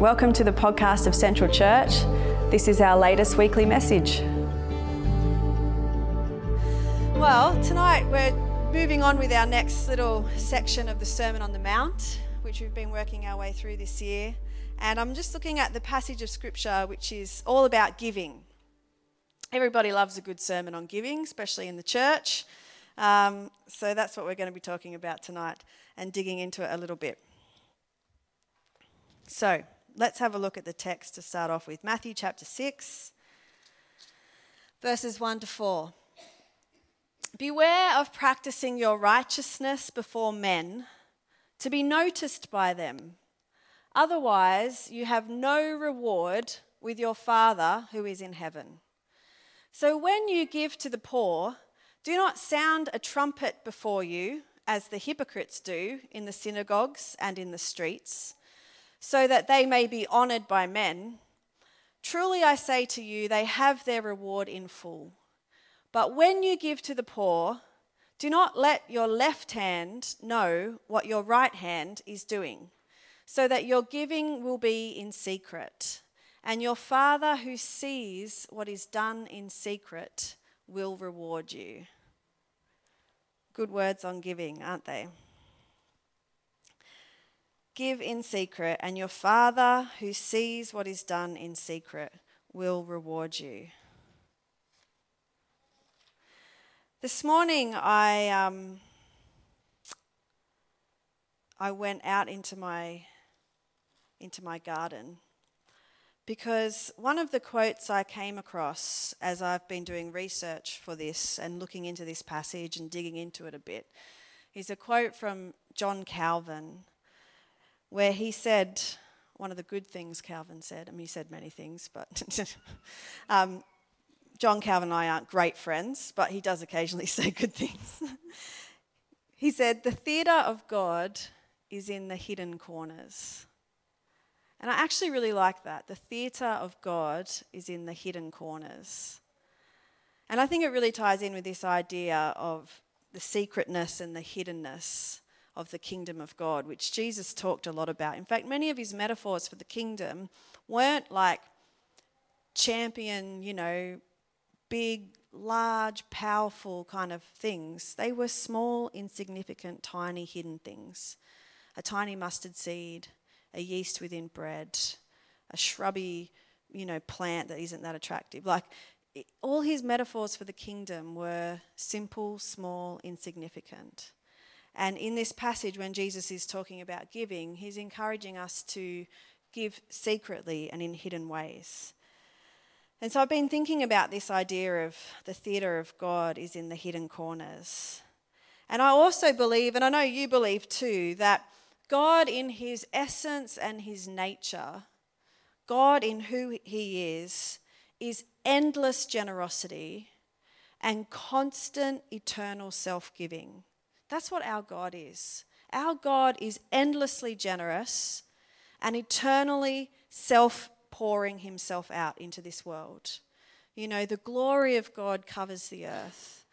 Welcome to the podcast of Central Church. This is our latest weekly message. Well, tonight we're moving on with our next little section of the Sermon on the Mount, which we've been working our way through this year. And I'm just looking at the passage of Scripture which is all about giving. Everybody loves a good sermon on giving, especially in the church. Um, so that's what we're going to be talking about tonight and digging into it a little bit. So, let's have a look at the text to start off with Matthew chapter 6, verses 1 to 4. Beware of practicing your righteousness before men to be noticed by them. Otherwise, you have no reward with your Father who is in heaven. So when you give to the poor, do not sound a trumpet before you, as the hypocrites do in the synagogues and in the streets so that they may be honored by men. Truly I say to you, they have their reward in full. But when you give to the poor, do not let your left hand know what your right hand is doing, so that your giving will be in secret. And your Father who sees what is done in secret will reward you. Good words on giving, aren't they? Give in secret, and your Father who sees what is done in secret will reward you. This morning, I, um, I went out into my, into my garden because one of the quotes I came across as I've been doing research for this and looking into this passage and digging into it a bit is a quote from John Calvin where he said, one of the good things Calvin said, I mean, he said many things, but um, John Calvin and I aren't great friends, but he does occasionally say good things. he said, The theatre of God is in the hidden corners. And I actually really like that. The theatre of God is in the hidden corners. And I think it really ties in with this idea of the secretness and the hiddenness of the kingdom of God, which Jesus talked a lot about. In fact, many of his metaphors for the kingdom weren't like champion, you know, big, large, powerful kind of things. They were small, insignificant, tiny, hidden things. A tiny mustard seed, a yeast within bread, a shrubby, you know, plant that isn't that attractive. Like all his metaphors for the kingdom were simple, small, insignificant. And in this passage, when Jesus is talking about giving, he's encouraging us to give secretly and in hidden ways. And so I've been thinking about this idea of the theatre of God is in the hidden corners. And I also believe, and I know you believe too, that God, in his essence and his nature, God in who he is, is endless generosity and constant eternal self giving. That's what our God is. Our God is endlessly generous and eternally self pouring himself out into this world. You know, the glory of God covers the earth.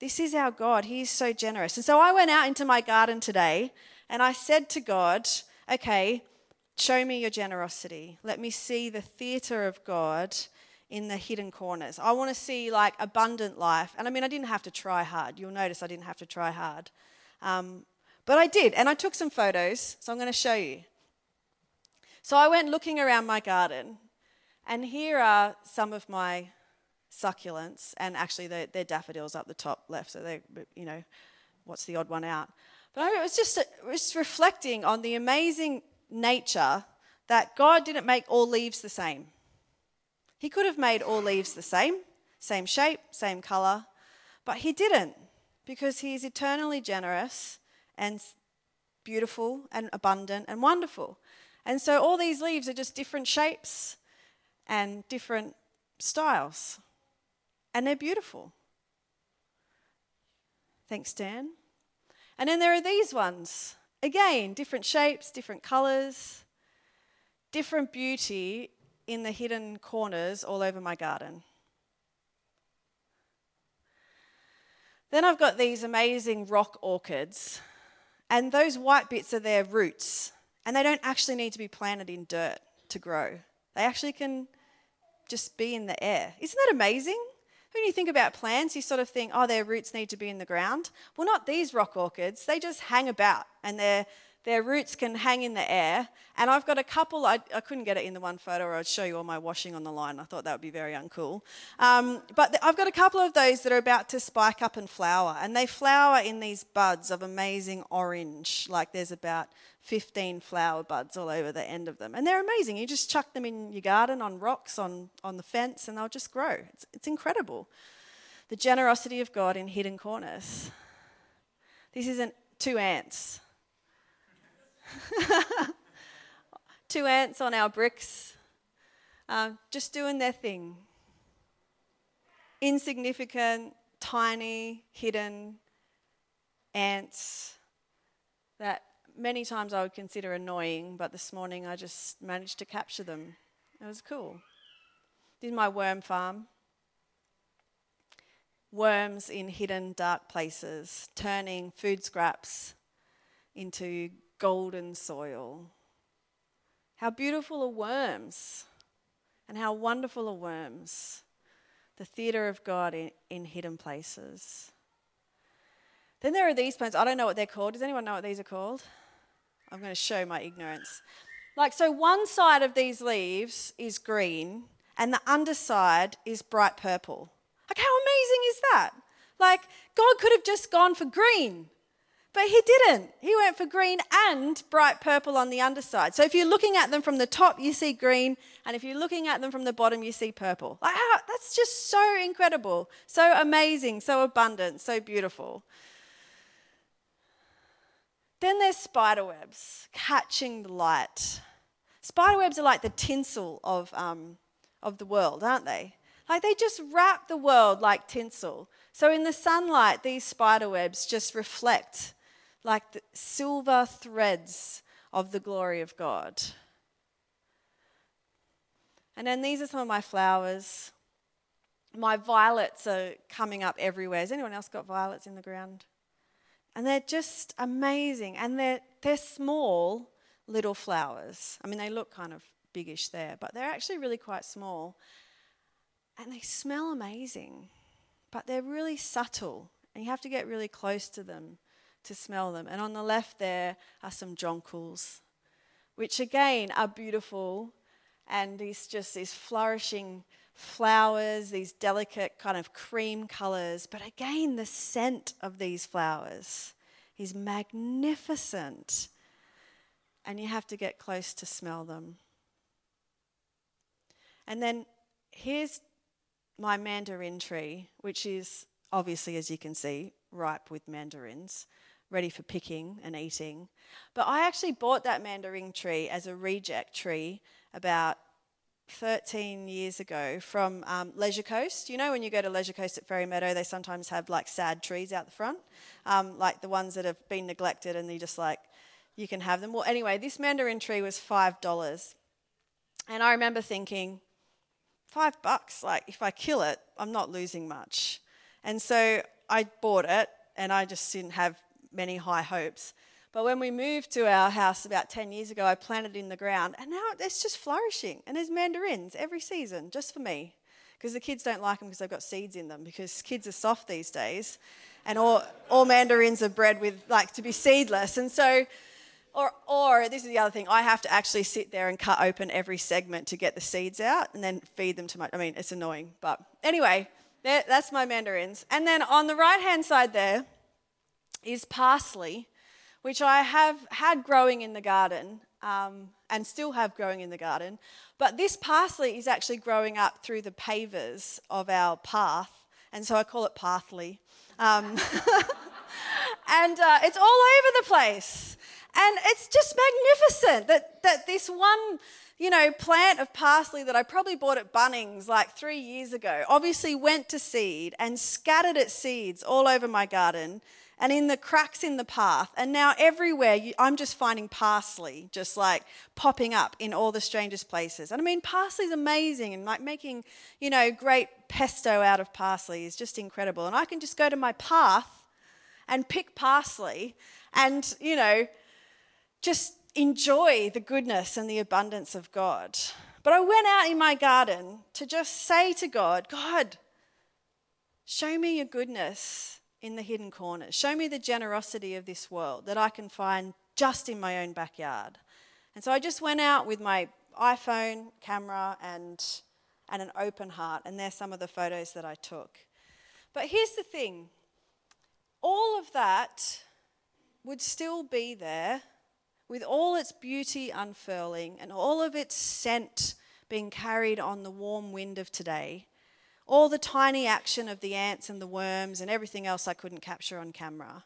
This is our God. He is so generous. And so I went out into my garden today and I said to God, okay, show me your generosity. Let me see the theatre of God in the hidden corners. I want to see like abundant life. And I mean, I didn't have to try hard. You'll notice I didn't have to try hard. Um, but I did, and I took some photos, so I'm going to show you. So I went looking around my garden, and here are some of my succulents, and actually they're, they're daffodils up the top left, so they, you know, what's the odd one out? But it was just, it was reflecting on the amazing nature that God didn't make all leaves the same. He could have made all leaves the same, same shape, same color, but He didn't because He is eternally generous and beautiful and abundant and wonderful. And so all these leaves are just different shapes and different styles. And they're beautiful. Thanks, Dan. And then there are these ones. Again, different shapes, different colours, different beauty in the hidden corners all over my garden. Then I've got these amazing rock orchids, and those white bits are their roots, and they don't actually need to be planted in dirt. to grow. They actually can just be in the air. Isn't that amazing? When you think about plants, you sort of think, oh, their roots need to be in the ground. Well, not these rock orchids. They just hang about and they're their roots can hang in the air. And I've got a couple, I, I couldn't get it in the one photo, or I'd show you all my washing on the line. I thought that would be very uncool. Um, but th- I've got a couple of those that are about to spike up and flower. And they flower in these buds of amazing orange. Like there's about 15 flower buds all over the end of them. And they're amazing. You just chuck them in your garden on rocks, on, on the fence, and they'll just grow. It's, it's incredible. The generosity of God in hidden corners. This isn't two ants Two ants on our bricks, um, just doing their thing. Insignificant, tiny, hidden ants that many times I would consider annoying, but this morning I just managed to capture them. It was cool. Is my worm farm. Worms in hidden dark places, turning food scraps into golden soil. How beautiful are worms, and how wonderful are worms. The theatre of God in, in hidden places. Then there are these plants. I don't know what they're called. Does anyone know what these are called? I'm going to show my ignorance. Like, so one side of these leaves is green, and the underside is bright purple. Like, how amazing is that? Like, God could have just gone for green but he didn't. He went for green and bright purple on the underside. So if you're looking at them from the top, you see green, and if you're looking at them from the bottom, you see purple. Like, that's just so incredible, so amazing, so abundant, so beautiful. Then there's spider webs catching the light. Spider webs are like the tinsel of, um, of the world, aren't they? Like they just wrap the world like tinsel. So in the sunlight, these spider webs just reflect like the silver threads of the glory of God. And then these are some of my flowers. My violets are coming up everywhere. Has anyone else got violets in the ground? And they're just amazing. And they're, they're small little flowers. I mean, they look kind of biggish there, but they're actually really quite small. And they smell amazing, but they're really subtle. And you have to get really close to them to smell them. And on the left there are some jonquils, which again are beautiful and these just these flourishing flowers, these delicate kind of cream colors. But again, the scent of these flowers is magnificent. And you have to get close to smell them. And then here's my mandarin tree, which is obviously, as you can see, ripe with mandarins ready for picking and eating. But I actually bought that mandarin tree as a reject tree about 13 years ago from um, Leisure Coast. You know, when you go to Leisure Coast at Fairy Meadow, they sometimes have like sad trees out the front, um, like the ones that have been neglected and you just like, you can have them. Well, anyway, this mandarin tree was $5. And I remember thinking, five bucks, like if I kill it, I'm not losing much. And so I bought it and I just didn't have many high hopes. But when we moved to our house about 10 years ago, I planted in the ground, and now it's just flourishing. And there's mandarins every season just for me. Because the kids don't like them because they've got seeds in them, because kids are soft these days. And all, all mandarins are bred with, like, to be seedless. And so, or, or this is the other thing, I have to actually sit there and cut open every segment to get the seeds out and then feed them to my, I mean, it's annoying. But anyway, that's my mandarins. And then on the right hand side there, is parsley, which I have had growing in the garden um, and still have growing in the garden. But this parsley is actually growing up through the pavers of our path, and so I call it parsley. Um, and uh, it's all over the place. And it's just magnificent that, that this one, you know, plant of parsley that I probably bought at Bunnings like three years ago obviously went to seed and scattered its seeds all over my garden and in the cracks in the path. And now everywhere, you, I'm just finding parsley just like popping up in all the strangest places. And I mean, parsley's amazing, and like making, you know, great pesto out of parsley is just incredible. And I can just go to my path and pick parsley and, you know, just enjoy the goodness and the abundance of God. But I went out in my garden to just say to God, God, show me your goodness in the hidden corners. Show me the generosity of this world that I can find just in my own backyard. And so I just went out with my iPhone camera and, and an open heart, and there's some of the photos that I took. But here's the thing all of that would still be there with all its beauty unfurling and all of its scent being carried on the warm wind of today, all the tiny action of the ants and the worms and everything else I couldn't capture on camera,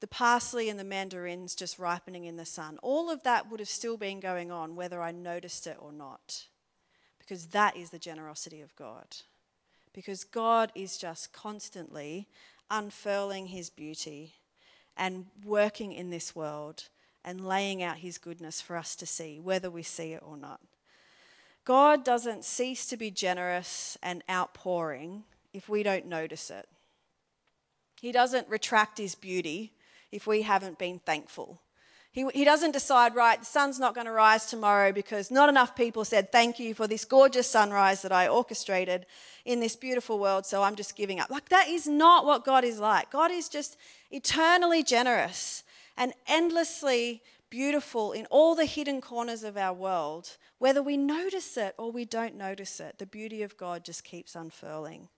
the parsley and the mandarins just ripening in the sun, all of that would have still been going on whether I noticed it or not. Because that is the generosity of God. Because God is just constantly unfurling his beauty and working in this world and laying out his goodness for us to see, whether we see it or not. God doesn't cease to be generous and outpouring if we don't notice it. He doesn't retract his beauty if we haven't been thankful. He, he doesn't decide, right, the sun's not going to rise tomorrow because not enough people said thank you for this gorgeous sunrise that I orchestrated in this beautiful world, so I'm just giving up. Like, that is not what God is like. God is just eternally generous and endlessly beautiful in all the hidden corners of our world. Whether we notice it or we don't notice it, the beauty of God just keeps unfurling.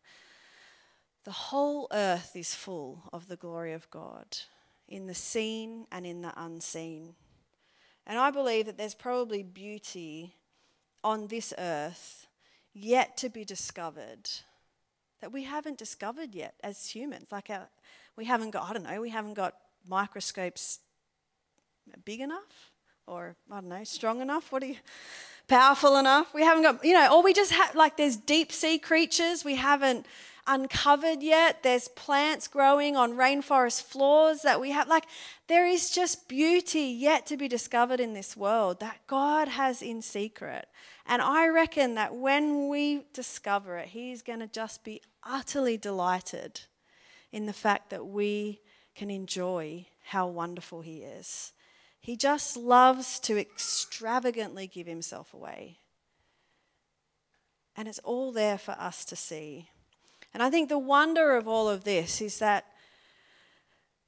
The whole earth is full of the glory of God, in the seen and in the unseen. And I believe that there's probably beauty on this earth yet to be discovered that we haven't discovered yet as humans. Like, our, we haven't got, I don't know, we haven't got microscopes big enough or I don't know, strong enough. What are you? Powerful enough. We haven't got, you know, or we just have like there's deep sea creatures we haven't uncovered yet. There's plants growing on rainforest floors that we have. Like there is just beauty yet to be discovered in this world that God has in secret. And I reckon that when we discover it, He's going to just be utterly delighted in the fact that we can enjoy how wonderful He is. He just loves to extravagantly give Himself away. And it's all there for us to see. And I think the wonder of all of this is that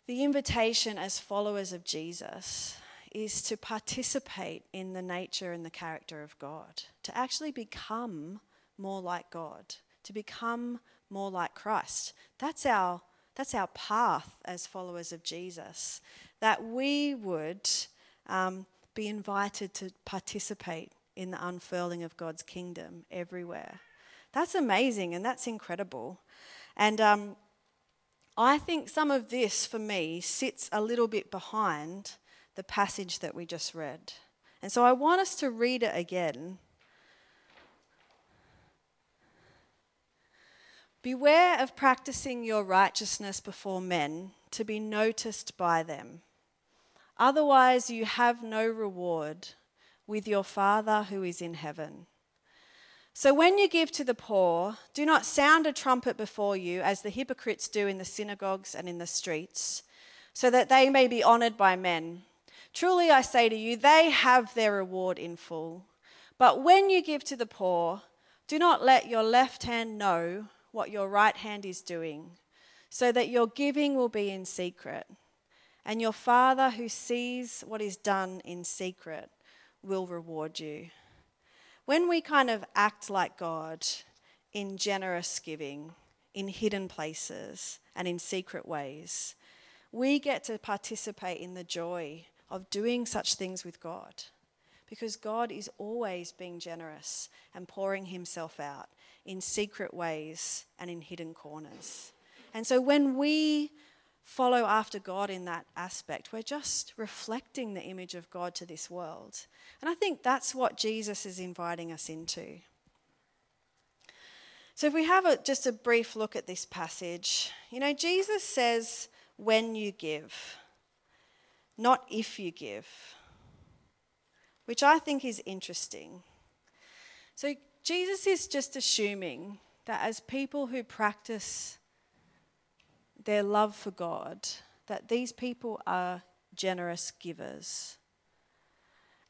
the invitation as followers of Jesus is to participate in the nature and the character of God, to actually become more like God, to become more like Christ. That's our that's our path as followers of Jesus, that we would um, be invited to participate in the unfurling of God's kingdom everywhere. That's amazing and that's incredible. And um, I think some of this for me sits a little bit behind the passage that we just read. And so I want us to read it again Beware of practicing your righteousness before men to be noticed by them. Otherwise, you have no reward with your Father who is in heaven. So, when you give to the poor, do not sound a trumpet before you, as the hypocrites do in the synagogues and in the streets, so that they may be honored by men. Truly, I say to you, they have their reward in full. But when you give to the poor, do not let your left hand know what your right hand is doing, so that your giving will be in secret. And your Father who sees what is done in secret will reward you. When we kind of act like God in generous giving, in hidden places, and in secret ways, we get to participate in the joy of doing such things with God. Because God is always being generous and pouring himself out in secret ways and in hidden corners. And so when we follow after God in that aspect, we're just reflecting the image of God to this world. And I think that's what Jesus is inviting us into. So if we have a, just a brief look at this passage, you know, Jesus says, when you give, not if you give, which I think is interesting. So Jesus is just assuming that as people who practice their love for God, that these people are generous givers.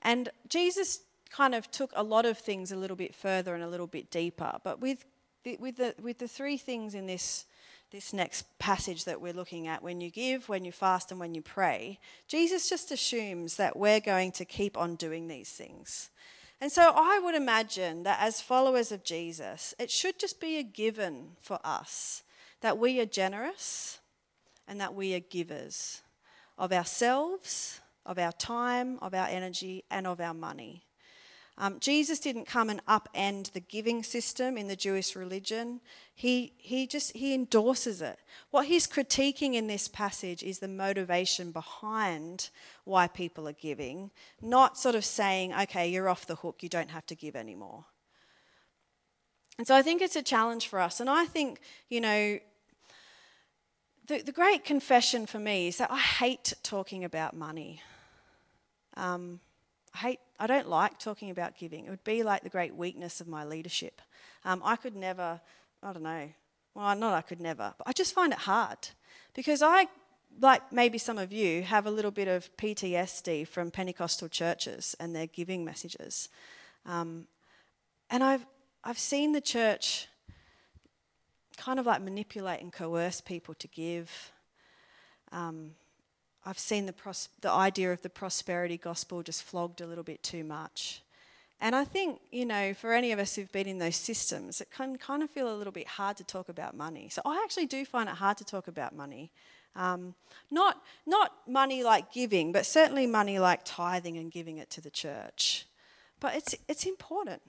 And Jesus kind of took a lot of things a little bit further and a little bit deeper. But with the, with the, with the three things in this, this next passage that we're looking at when you give, when you fast, and when you pray, Jesus just assumes that we're going to keep on doing these things. And so I would imagine that as followers of Jesus, it should just be a given for us that we are generous and that we are givers of ourselves, of our time, of our energy, and of our money. Um, Jesus didn't come and upend the giving system in the Jewish religion. He, he just he endorses it. What he's critiquing in this passage is the motivation behind why people are giving, not sort of saying, okay, you're off the hook, you don't have to give anymore. And so I think it's a challenge for us. And I think, you know, the, the great confession for me is that I hate talking about money. Um, I hate, I don't like talking about giving. It would be like the great weakness of my leadership. Um, I could never, I don't know, well, not I could never, but I just find it hard because I, like maybe some of you, have a little bit of PTSD from Pentecostal churches and their giving messages. Um, and I've, I've seen the church kind of like manipulate and coerce people to give. Um, I've seen the, pros- the idea of the prosperity gospel just flogged a little bit too much. And I think, you know, for any of us who've been in those systems, it can kind of feel a little bit hard to talk about money. So I actually do find it hard to talk about money. Um, not, not money like giving, but certainly money like tithing and giving it to the church. But it's, it's important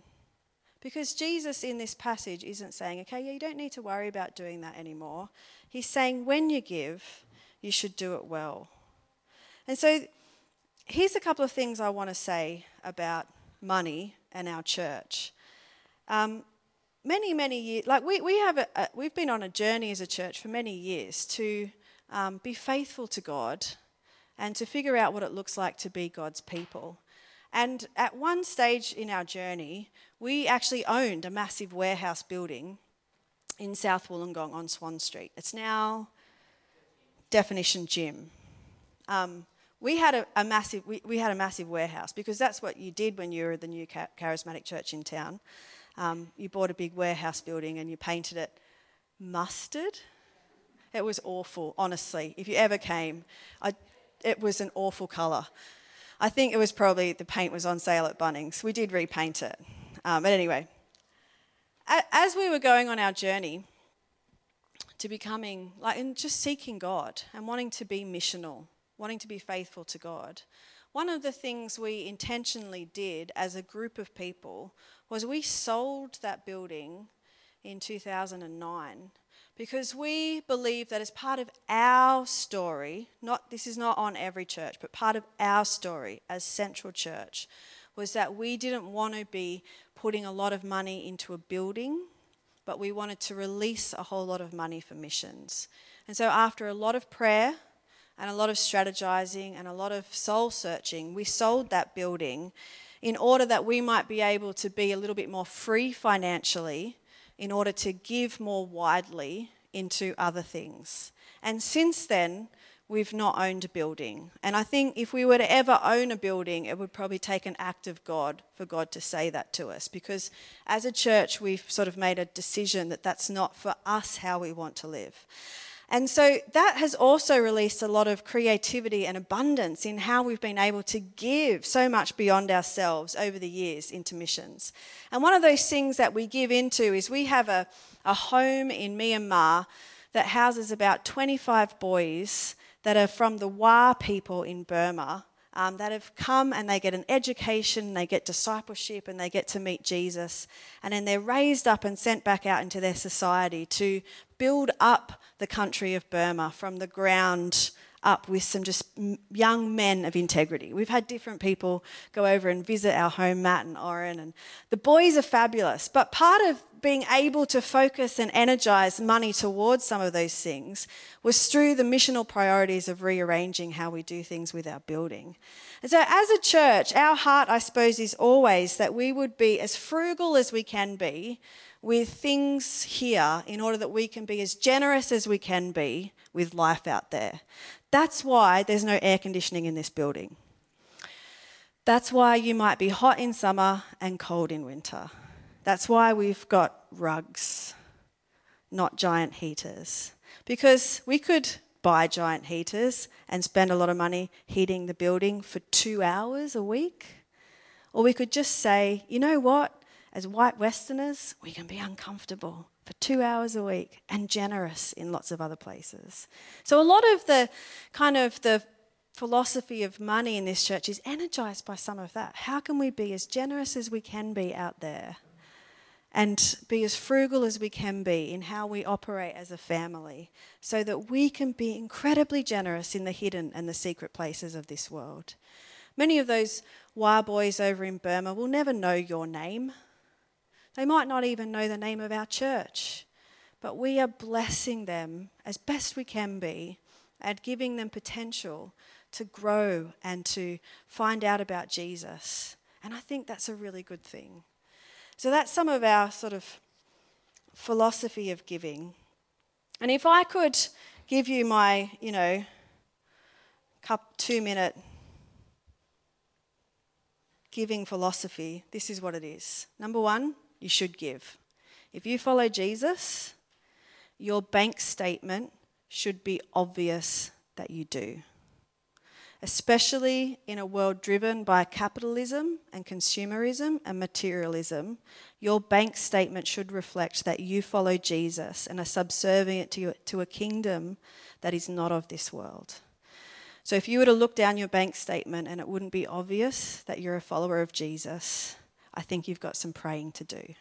because Jesus in this passage isn't saying, okay, yeah, you don't need to worry about doing that anymore. He's saying, when you give, you should do it well. And so here's a couple of things I want to say about money and our church. Um, many, many years, like we, we have a, a, we've been on a journey as a church for many years to um, be faithful to God and to figure out what it looks like to be God's people. And at one stage in our journey, we actually owned a massive warehouse building in South Wollongong on Swan Street. It's now Definition Gym. Um, we had a, a massive we, we, had a massive warehouse because that's what you did when you were the new charismatic church in town. Um, you bought a big warehouse building and you painted it mustard. It was awful, honestly. If you ever came, I, it was an awful colour. I think it was probably the paint was on sale at Bunnings. We did repaint it, um, but anyway. As we were going on our journey to becoming like and just seeking God and wanting to be missional wanting to be faithful to God. One of the things we intentionally did as a group of people was we sold that building in 2009 because we believe that as part of our story, not this is not on every church, but part of our story as Central Church was that we didn't want to be putting a lot of money into a building, but we wanted to release a whole lot of money for missions. And so after a lot of prayer and a lot of strategizing and a lot of soul searching, we sold that building in order that we might be able to be a little bit more free financially in order to give more widely into other things. And since then, we've not owned a building. And I think if we were to ever own a building, it would probably take an act of God for God to say that to us. Because as a church, we've sort of made a decision that that's not for us how we want to live. And so that has also released a lot of creativity and abundance in how we've been able to give so much beyond ourselves over the years into missions. And one of those things that we give into is we have a, a home in Myanmar that houses about 25 boys that are from the Wa people in Burma um, that have come and they get an education, they get discipleship, and they get to meet Jesus. And then they're raised up and sent back out into their society to build up the country of Burma from the ground up with some just young men of integrity. We've had different people go over and visit our home, Matt and Oren, and the boys are fabulous. But part of being able to focus and energize money towards some of those things was through the missional priorities of rearranging how we do things with our building. And so, as a church, our heart, I suppose, is always that we would be as frugal as we can be with things here in order that we can be as generous as we can be with life out there. That's why there's no air conditioning in this building. That's why you might be hot in summer and cold in winter. That's why we've got rugs, not giant heaters. Because we could buy giant heaters and spend a lot of money heating the building for two hours a week. Or we could just say, you know what? As white Westerners, we can be uncomfortable for two hours a week and generous in lots of other places. So, a lot of the kind of the philosophy of money in this church is energized by some of that. How can we be as generous as we can be out there? And be as frugal as we can be in how we operate as a family so that we can be incredibly generous in the hidden and the secret places of this world. Many of those Wa boys over in Burma will never know your name. They might not even know the name of our church, but we are blessing them as best we can be and giving them potential to grow and to find out about Jesus. And I think that's a really good thing. So that's some of our sort of philosophy of giving. And if I could give you my, you know, cup two minute giving philosophy, this is what it is. Number one, you should give. If you follow Jesus, your bank statement should be obvious that you do especially in a world driven by capitalism and consumerism and materialism, your bank statement should reflect that you follow Jesus and are subservient to, to a kingdom that is not of this world. So, if you were to look down your bank statement and it wouldn't be obvious that you're a follower of Jesus, I think you've got some praying to do.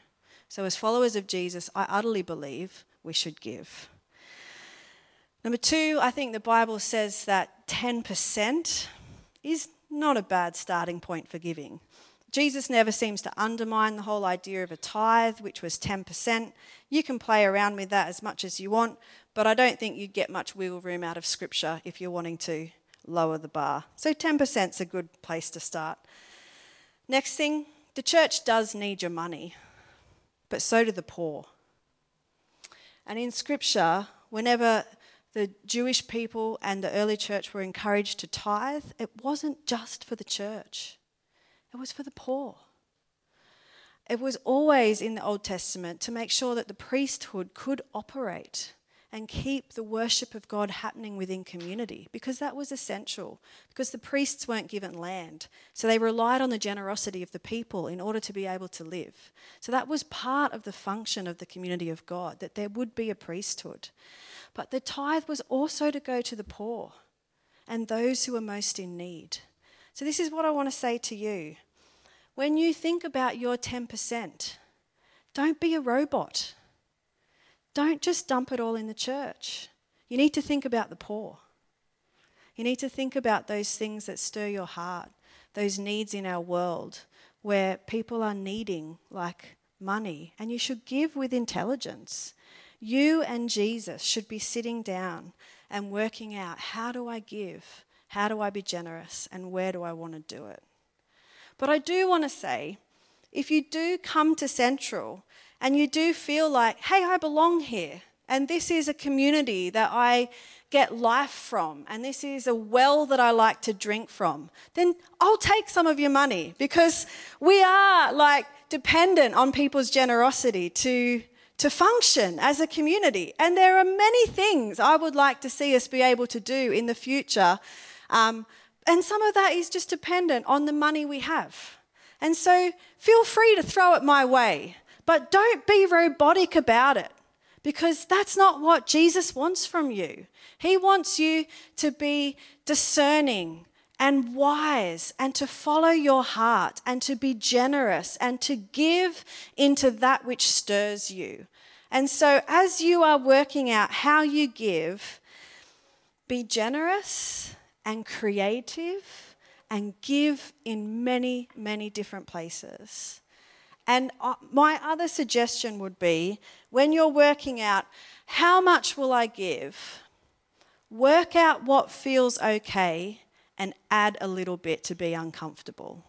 So, as followers of Jesus, I utterly believe we should give. Number two, I think the Bible says that 10% is not a bad starting point for giving. Jesus never seems to undermine the whole idea of a tithe, which was 10%. You can play around with that as much as you want, but I don't think you'd get much wiggle room out of Scripture if you're wanting to lower the bar. So 10% is a good place to start. Next thing, the church does need your money, but so do the poor. And in Scripture, whenever the Jewish people and the early church were encouraged to tithe, it wasn't just for the church, it was for the poor. It was always in the Old Testament to make sure that the priesthood could operate and keep the worship of God happening within community because that was essential. Because the priests weren't given land, so they relied on the generosity of the people in order to be able to live. So that was part of the function of the community of God that there would be a priesthood. But the tithe was also to go to the poor and those who are most in need. So, this is what I want to say to you. When you think about your 10%, don't be a robot. Don't just dump it all in the church. You need to think about the poor. You need to think about those things that stir your heart, those needs in our world where people are needing, like money, and you should give with intelligence. You and Jesus should be sitting down and working out how do I give? How do I be generous? And where do I want to do it? But I do want to say if you do come to Central and you do feel like, hey, I belong here, and this is a community that I get life from, and this is a well that I like to drink from, then I'll take some of your money because we are like dependent on people's generosity to to function as a community. And there are many things I would like to see us be able to do in the future. Um, and some of that is just dependent on the money we have. And so feel free to throw it my way, but don't be robotic about it because that's not what Jesus wants from you. He wants you to be discerning and wise and to follow your heart and to be generous and to give into that which stirs you. And so, as you are working out how you give, be generous and creative and give in many, many different places. And uh, my other suggestion would be when you're working out how much will I give, work out what feels okay and add a little bit to be uncomfortable.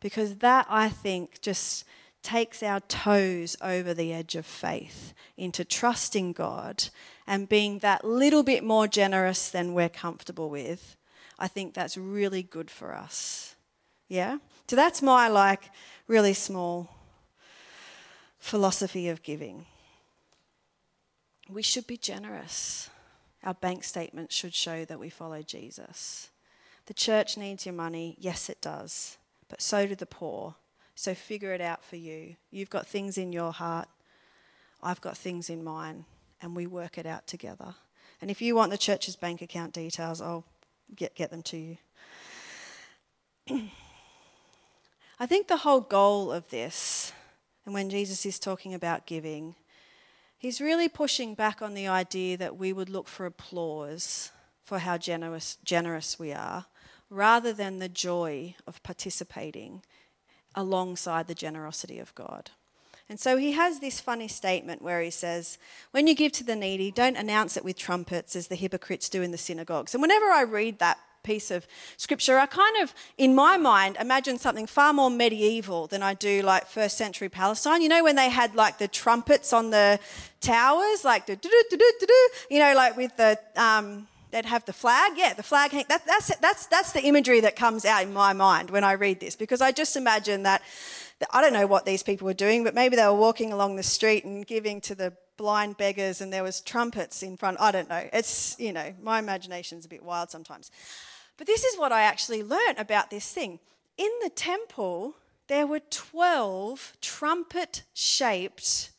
Because that, I think, just takes our toes over the edge of faith into trusting God and being that little bit more generous than we're comfortable with. I think that's really good for us. Yeah? So that's my like really small philosophy of giving. We should be generous. Our bank statement should show that we follow Jesus. The church needs your money. Yes, it does. But so do the poor. So figure it out for you. You've got things in your heart. I've got things in mine. And we work it out together. And if you want the church's bank account details, I'll get, get them to you. I think the whole goal of this, and when Jesus is talking about giving, he's really pushing back on the idea that we would look for applause for how generous, generous we are, rather than the joy of participating alongside the generosity of God. And so he has this funny statement where he says, When you give to the needy, don't announce it with trumpets as the hypocrites do in the synagogues. And whenever I read that piece of scripture, I kind of, in my mind, imagine something far more medieval than I do like first century Palestine. You know, when they had like the trumpets on the towers, like the do do do do do, you know, like with the, um, they'd have the flag. Yeah, the flag. That, that's, that's, that's the imagery that comes out in my mind when I read this because I just imagine that, I don't know what these people were doing, but maybe they were walking along the street and giving to the blind beggars and there was trumpets in front. I don't know. It's, you know, my imagination's a bit wild sometimes. But this is what I actually learnt about this thing. In the temple, there were 12 trumpet shaped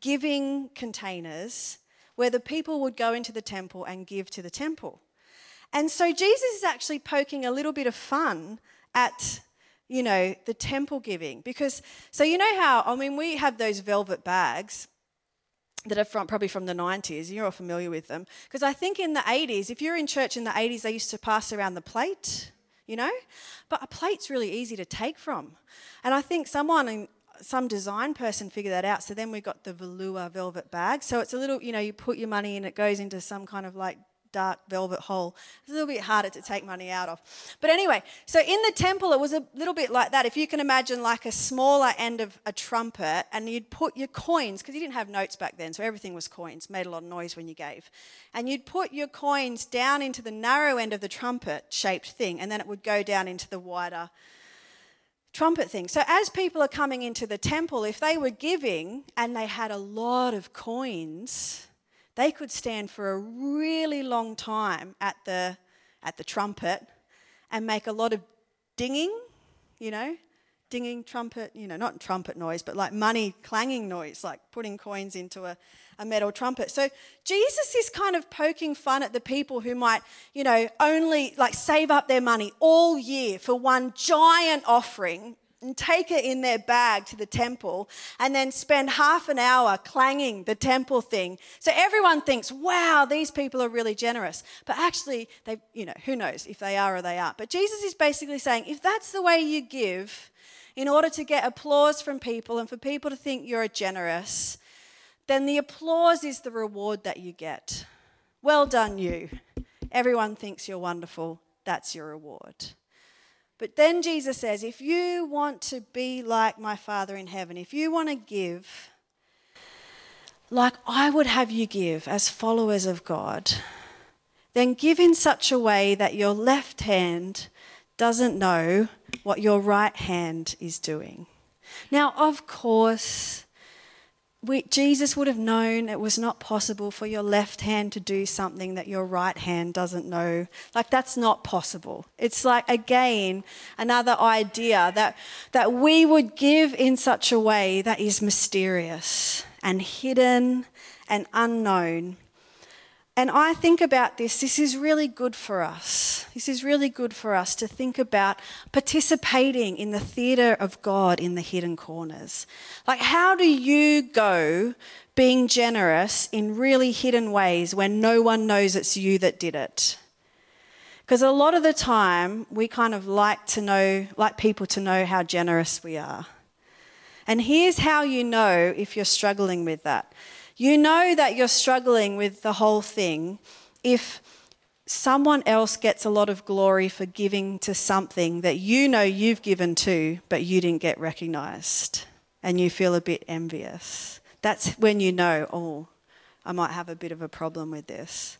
giving containers where the people would go into the temple and give to the temple. And so Jesus is actually poking a little bit of fun at, you know, the temple giving. Because, so you know how, I mean, we have those velvet bags that are from, probably from the 90s. You're all familiar with them. Because I think in the 80s, if you're in church in the 80s, they used to pass around the plate, you know? But a plate's really easy to take from. And I think someone some design person figured that out. So then we got the velour velvet bag. So it's a little, you know, you put your money in, it goes into some kind of like dark velvet hole. It's a little bit harder to take money out of. But anyway, so in the temple, it was a little bit like that. If you can imagine like a smaller end of a trumpet, and you'd put your coins, because you didn't have notes back then, so everything was coins, made a lot of noise when you gave. And you'd put your coins down into the narrow end of the trumpet shaped thing, and then it would go down into the wider trumpet thing. So, as people are coming into the temple, if they were giving and they had a lot of coins, they could stand for a really long time at the, at the trumpet and make a lot of dinging, you know, dinging trumpet, you know, not trumpet noise, but like money clanging noise, like putting coins into a, a metal trumpet. So Jesus is kind of poking fun at the people who might, you know, only like save up their money all year for one giant offering and take it in their bag to the temple and then spend half an hour clanging the temple thing. So everyone thinks, wow, these people are really generous. But actually, they, you know, who knows if they are or they aren't. But Jesus is basically saying, if that's the way you give, in order to get applause from people and for people to think you're generous, then the applause is the reward that you get. Well done, you. Everyone thinks you're wonderful. That's your reward. But then Jesus says, if you want to be like my Father in heaven, if you want to give like I would have you give as followers of God, then give in such a way that your left hand doesn't know what your right hand is doing. Now, of course, we, Jesus would have known it was not possible for your left hand to do something that your right hand doesn't know. Like, that's not possible. It's like, again, another idea that, that we would give in such a way that is mysterious and hidden and unknown and I think about this, this is really good for us. This is really good for us to think about participating in the theatre of God in the hidden corners. Like, how do you go being generous in really hidden ways when no one knows it's you that did it? Because a lot of the time, we kind of like to know, like people to know how generous we are. And here's how you know if you're struggling with that. You know that you're struggling with the whole thing if someone else gets a lot of glory for giving to something that you know you've given to, but you didn't get recognized and you feel a bit envious. That's when you know, oh, I might have a bit of a problem with this.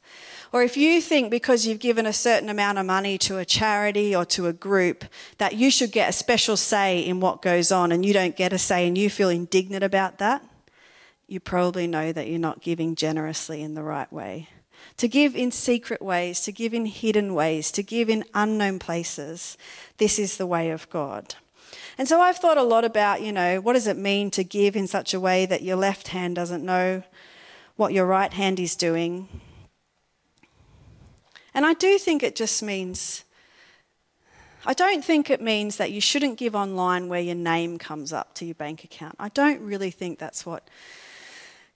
Or if you think because you've given a certain amount of money to a charity or to a group that you should get a special say in what goes on and you don't get a say and you feel indignant about that, you probably know that you're not giving generously in the right way. To give in secret ways, to give in hidden ways, to give in unknown places, this is the way of God. And so I've thought a lot about, you know, what does it mean to give in such a way that your left hand doesn't know what your right hand is doing. And I do think it just means, I don't think it means that you shouldn't give online where your name comes up to your bank account. I don't really think that's what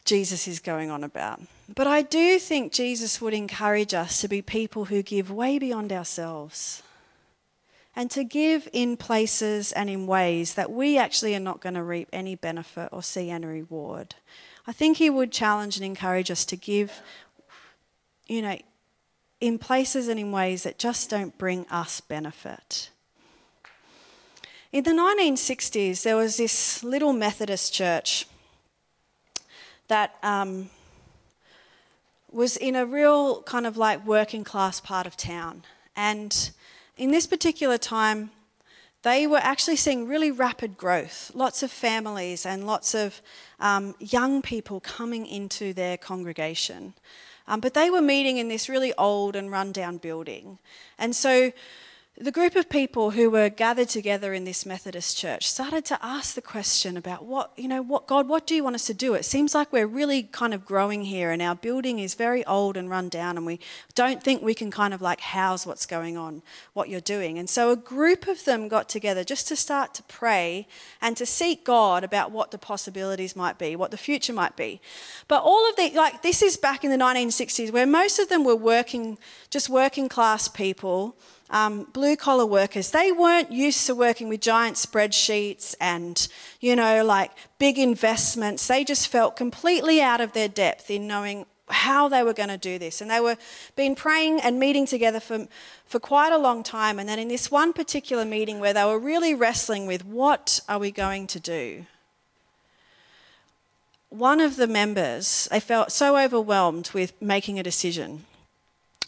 Jesus is going on about. But I do think Jesus would encourage us to be people who give way beyond ourselves and to give in places and in ways that we actually are not going to reap any benefit or see any reward. I think he would challenge and encourage us to give, you know, in places and in ways that just don't bring us benefit. In the 1960s, there was this little Methodist church that um, was in a real kind of like working class part of town. And in this particular time, they were actually seeing really rapid growth, lots of families and lots of um, young people coming into their congregation. Um, but they were meeting in this really old and rundown building. And so the group of people who were gathered together in this Methodist church started to ask the question about what, you know, what, God, what do you want us to do? It seems like we're really kind of growing here and our building is very old and run down and we don't think we can kind of like house what's going on, what you're doing. And so a group of them got together just to start to pray and to seek God about what the possibilities might be, what the future might be. But all of the, like, this is back in the 1960s where most of them were working, just working class people um, blue collar workers, they weren't used to working with giant spreadsheets and, you know, like big investments. They just felt completely out of their depth in knowing how they were going to do this. And they were been praying and meeting together for, for quite a long time. And then in this one particular meeting where they were really wrestling with what are we going to do? One of the members, they felt so overwhelmed with making a decision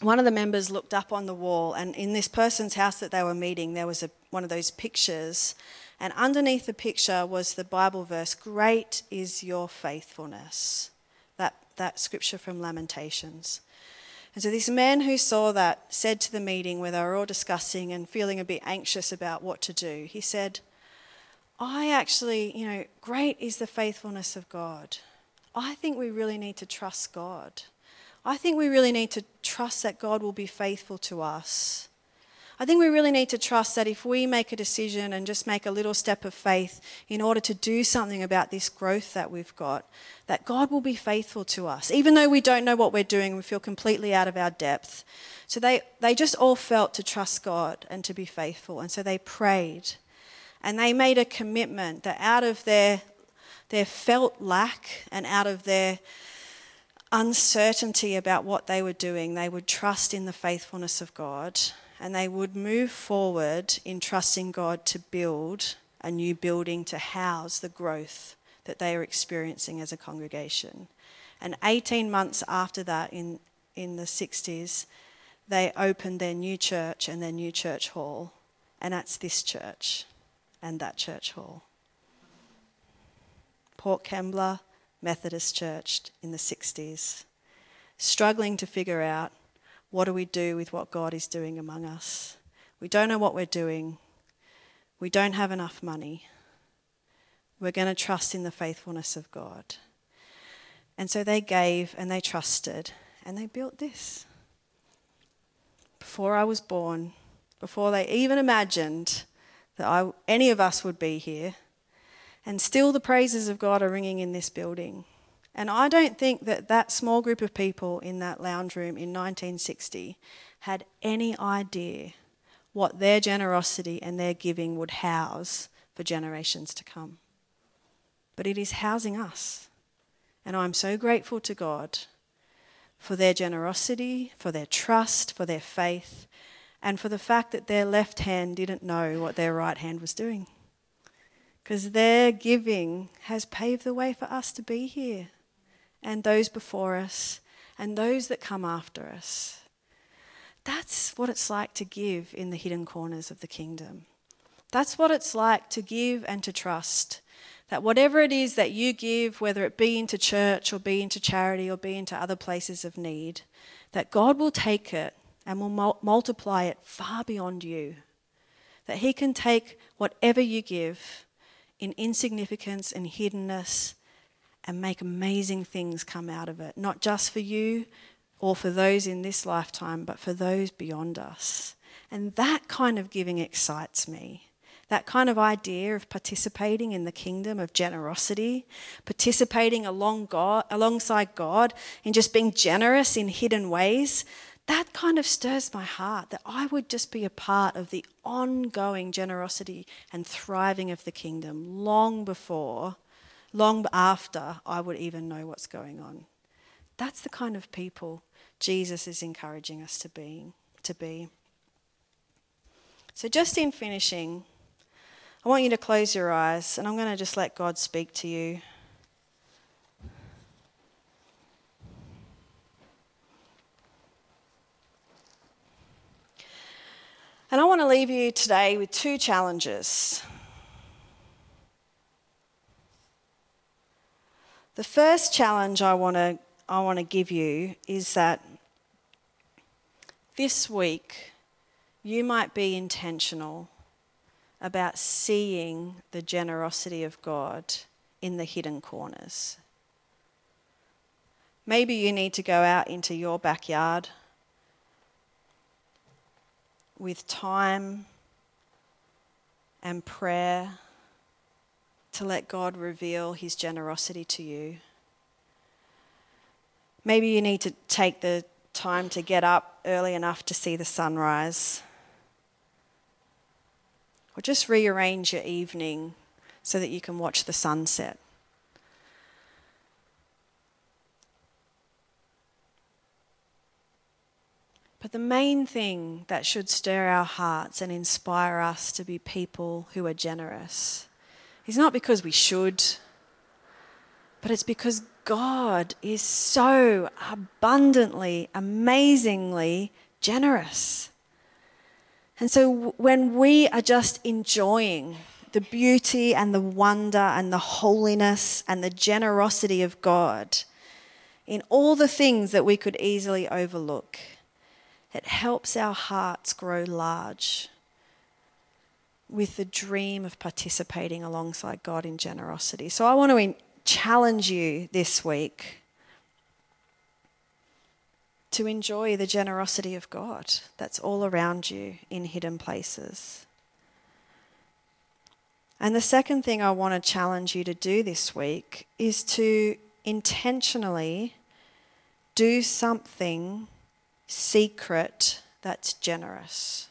one of the members looked up on the wall, and in this person's house that they were meeting, there was a, one of those pictures. And underneath the picture was the Bible verse Great is your faithfulness. That, that scripture from Lamentations. And so, this man who saw that said to the meeting where they were all discussing and feeling a bit anxious about what to do, he said, I actually, you know, great is the faithfulness of God. I think we really need to trust God. I think we really need to trust that God will be faithful to us. I think we really need to trust that if we make a decision and just make a little step of faith in order to do something about this growth that we've got, that God will be faithful to us, even though we don't know what we're doing, we feel completely out of our depth. So they, they just all felt to trust God and to be faithful. And so they prayed and they made a commitment that out of their, their felt lack and out of their uncertainty about what they were doing, they would trust in the faithfulness of God and they would move forward in trusting God to build a new building to house the growth that they are experiencing as a congregation. And 18 months after that, in, in the 60s, they opened their new church and their new church hall. And that's this church and that church hall. Port Kembla, Methodist Church in the 60s, struggling to figure out what do we do with what God is doing among us. We don't know what we're doing. We don't have enough money. We're going to trust in the faithfulness of God. And so they gave and they trusted and they built this. Before I was born, before they even imagined that I, any of us would be here, and still, the praises of God are ringing in this building. And I don't think that that small group of people in that lounge room in 1960 had any idea what their generosity and their giving would house for generations to come. But it is housing us. And I'm so grateful to God for their generosity, for their trust, for their faith, and for the fact that their left hand didn't know what their right hand was doing because their giving has paved the way for us to be here and those before us and those that come after us. That's what it's like to give in the hidden corners of the kingdom. That's what it's like to give and to trust. That whatever it is that you give, whether it be into church or be into charity or be into other places of need, that God will take it and will mul- multiply it far beyond you. That He can take whatever you give in insignificance and hiddenness and make amazing things come out of it, not just for you or for those in this lifetime, but for those beyond us. And that kind of giving excites me. That kind of idea of participating in the kingdom of generosity, participating along God, alongside God in just being generous in hidden ways, that kind of stirs my heart that I would just be a part of the ongoing generosity and thriving of the kingdom long before, long after I would even know what's going on. That's the kind of people Jesus is encouraging us to be. To be. So, just in finishing, I want you to close your eyes and I'm going to just let God speak to you. And I want to leave you today with two challenges. The first challenge I want to I want to give you is that this week you might be intentional about seeing the generosity of God in the hidden corners. Maybe you need to go out into your backyard with time and prayer to let God reveal his generosity to you. Maybe you need to take the time to get up early enough to see the sunrise. Or just rearrange your evening so that you can watch the sunset. But the main thing that should stir our hearts and inspire us to be people who are generous is not because we should, but it's because God is so abundantly, amazingly generous. And so when we are just enjoying the beauty and the wonder and the holiness and the generosity of God in all the things that we could easily overlook, it helps our hearts grow large with the dream of participating alongside God in generosity. So I want to challenge you this week to enjoy the generosity of God that's all around you in hidden places. And the second thing I want to challenge you to do this week is to intentionally do something secret that's generous.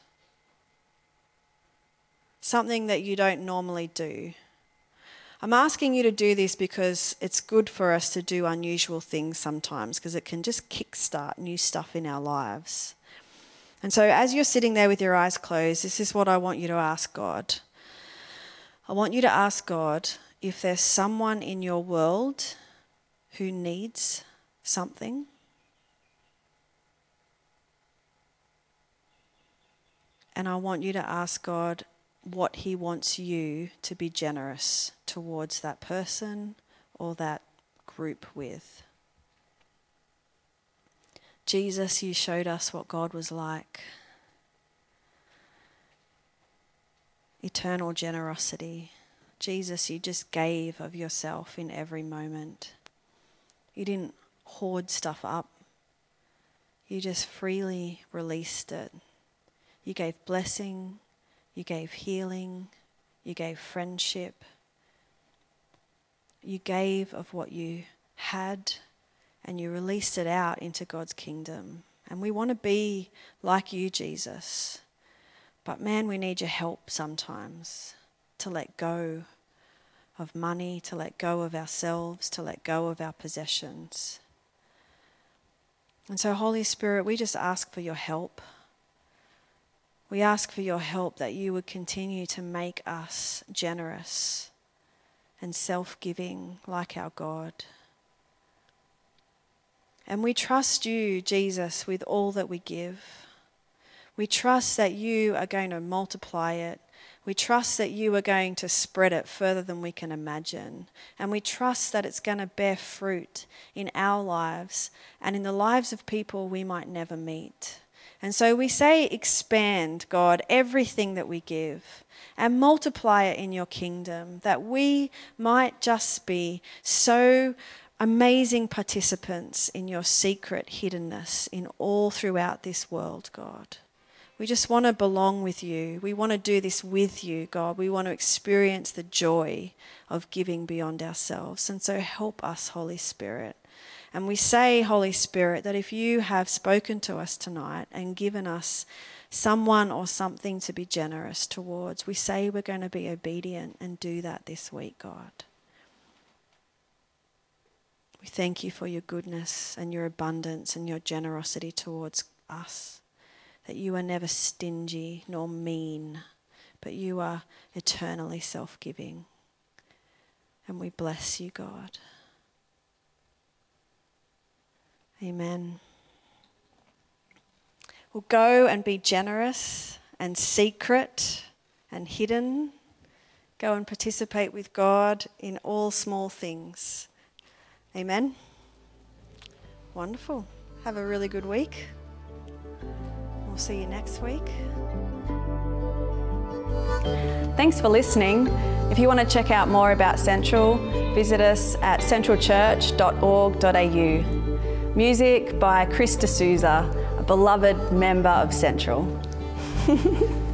Something that you don't normally do. I'm asking you to do this because it's good for us to do unusual things sometimes because it can just kickstart new stuff in our lives. And so, as you're sitting there with your eyes closed, this is what I want you to ask God. I want you to ask God if there's someone in your world who needs something. And I want you to ask God what He wants you to be generous towards that person or that group with. Jesus, you showed us what God was like eternal generosity. Jesus, you just gave of yourself in every moment. You didn't hoard stuff up, you just freely released it. You gave blessing, you gave healing, you gave friendship, you gave of what you had, and you released it out into God's kingdom. And we want to be like you, Jesus. But man, we need your help sometimes to let go of money, to let go of ourselves, to let go of our possessions. And so, Holy Spirit, we just ask for your help. We ask for your help that you would continue to make us generous and self giving like our God. And we trust you, Jesus, with all that we give. We trust that you are going to multiply it. We trust that you are going to spread it further than we can imagine. And we trust that it's going to bear fruit in our lives and in the lives of people we might never meet. And so we say, expand, God, everything that we give and multiply it in your kingdom, that we might just be so amazing participants in your secret hiddenness in all throughout this world, God. We just want to belong with you. We want to do this with you, God. We want to experience the joy of giving beyond ourselves. And so help us, Holy Spirit. And we say, Holy Spirit, that if you have spoken to us tonight and given us someone or something to be generous towards, we say we're going to be obedient and do that this week, God. We thank you for your goodness and your abundance and your generosity towards us. That you are never stingy nor mean, but you are eternally self giving. And we bless you, God. Amen. Well, go and be generous and secret and hidden. Go and participate with God in all small things. Amen. Wonderful. Have a really good week. We'll see you next week. Thanks for listening. If you want to check out more about Central, visit us at centralchurch.org.au. Music by Chris D'Souza, a beloved member of Central.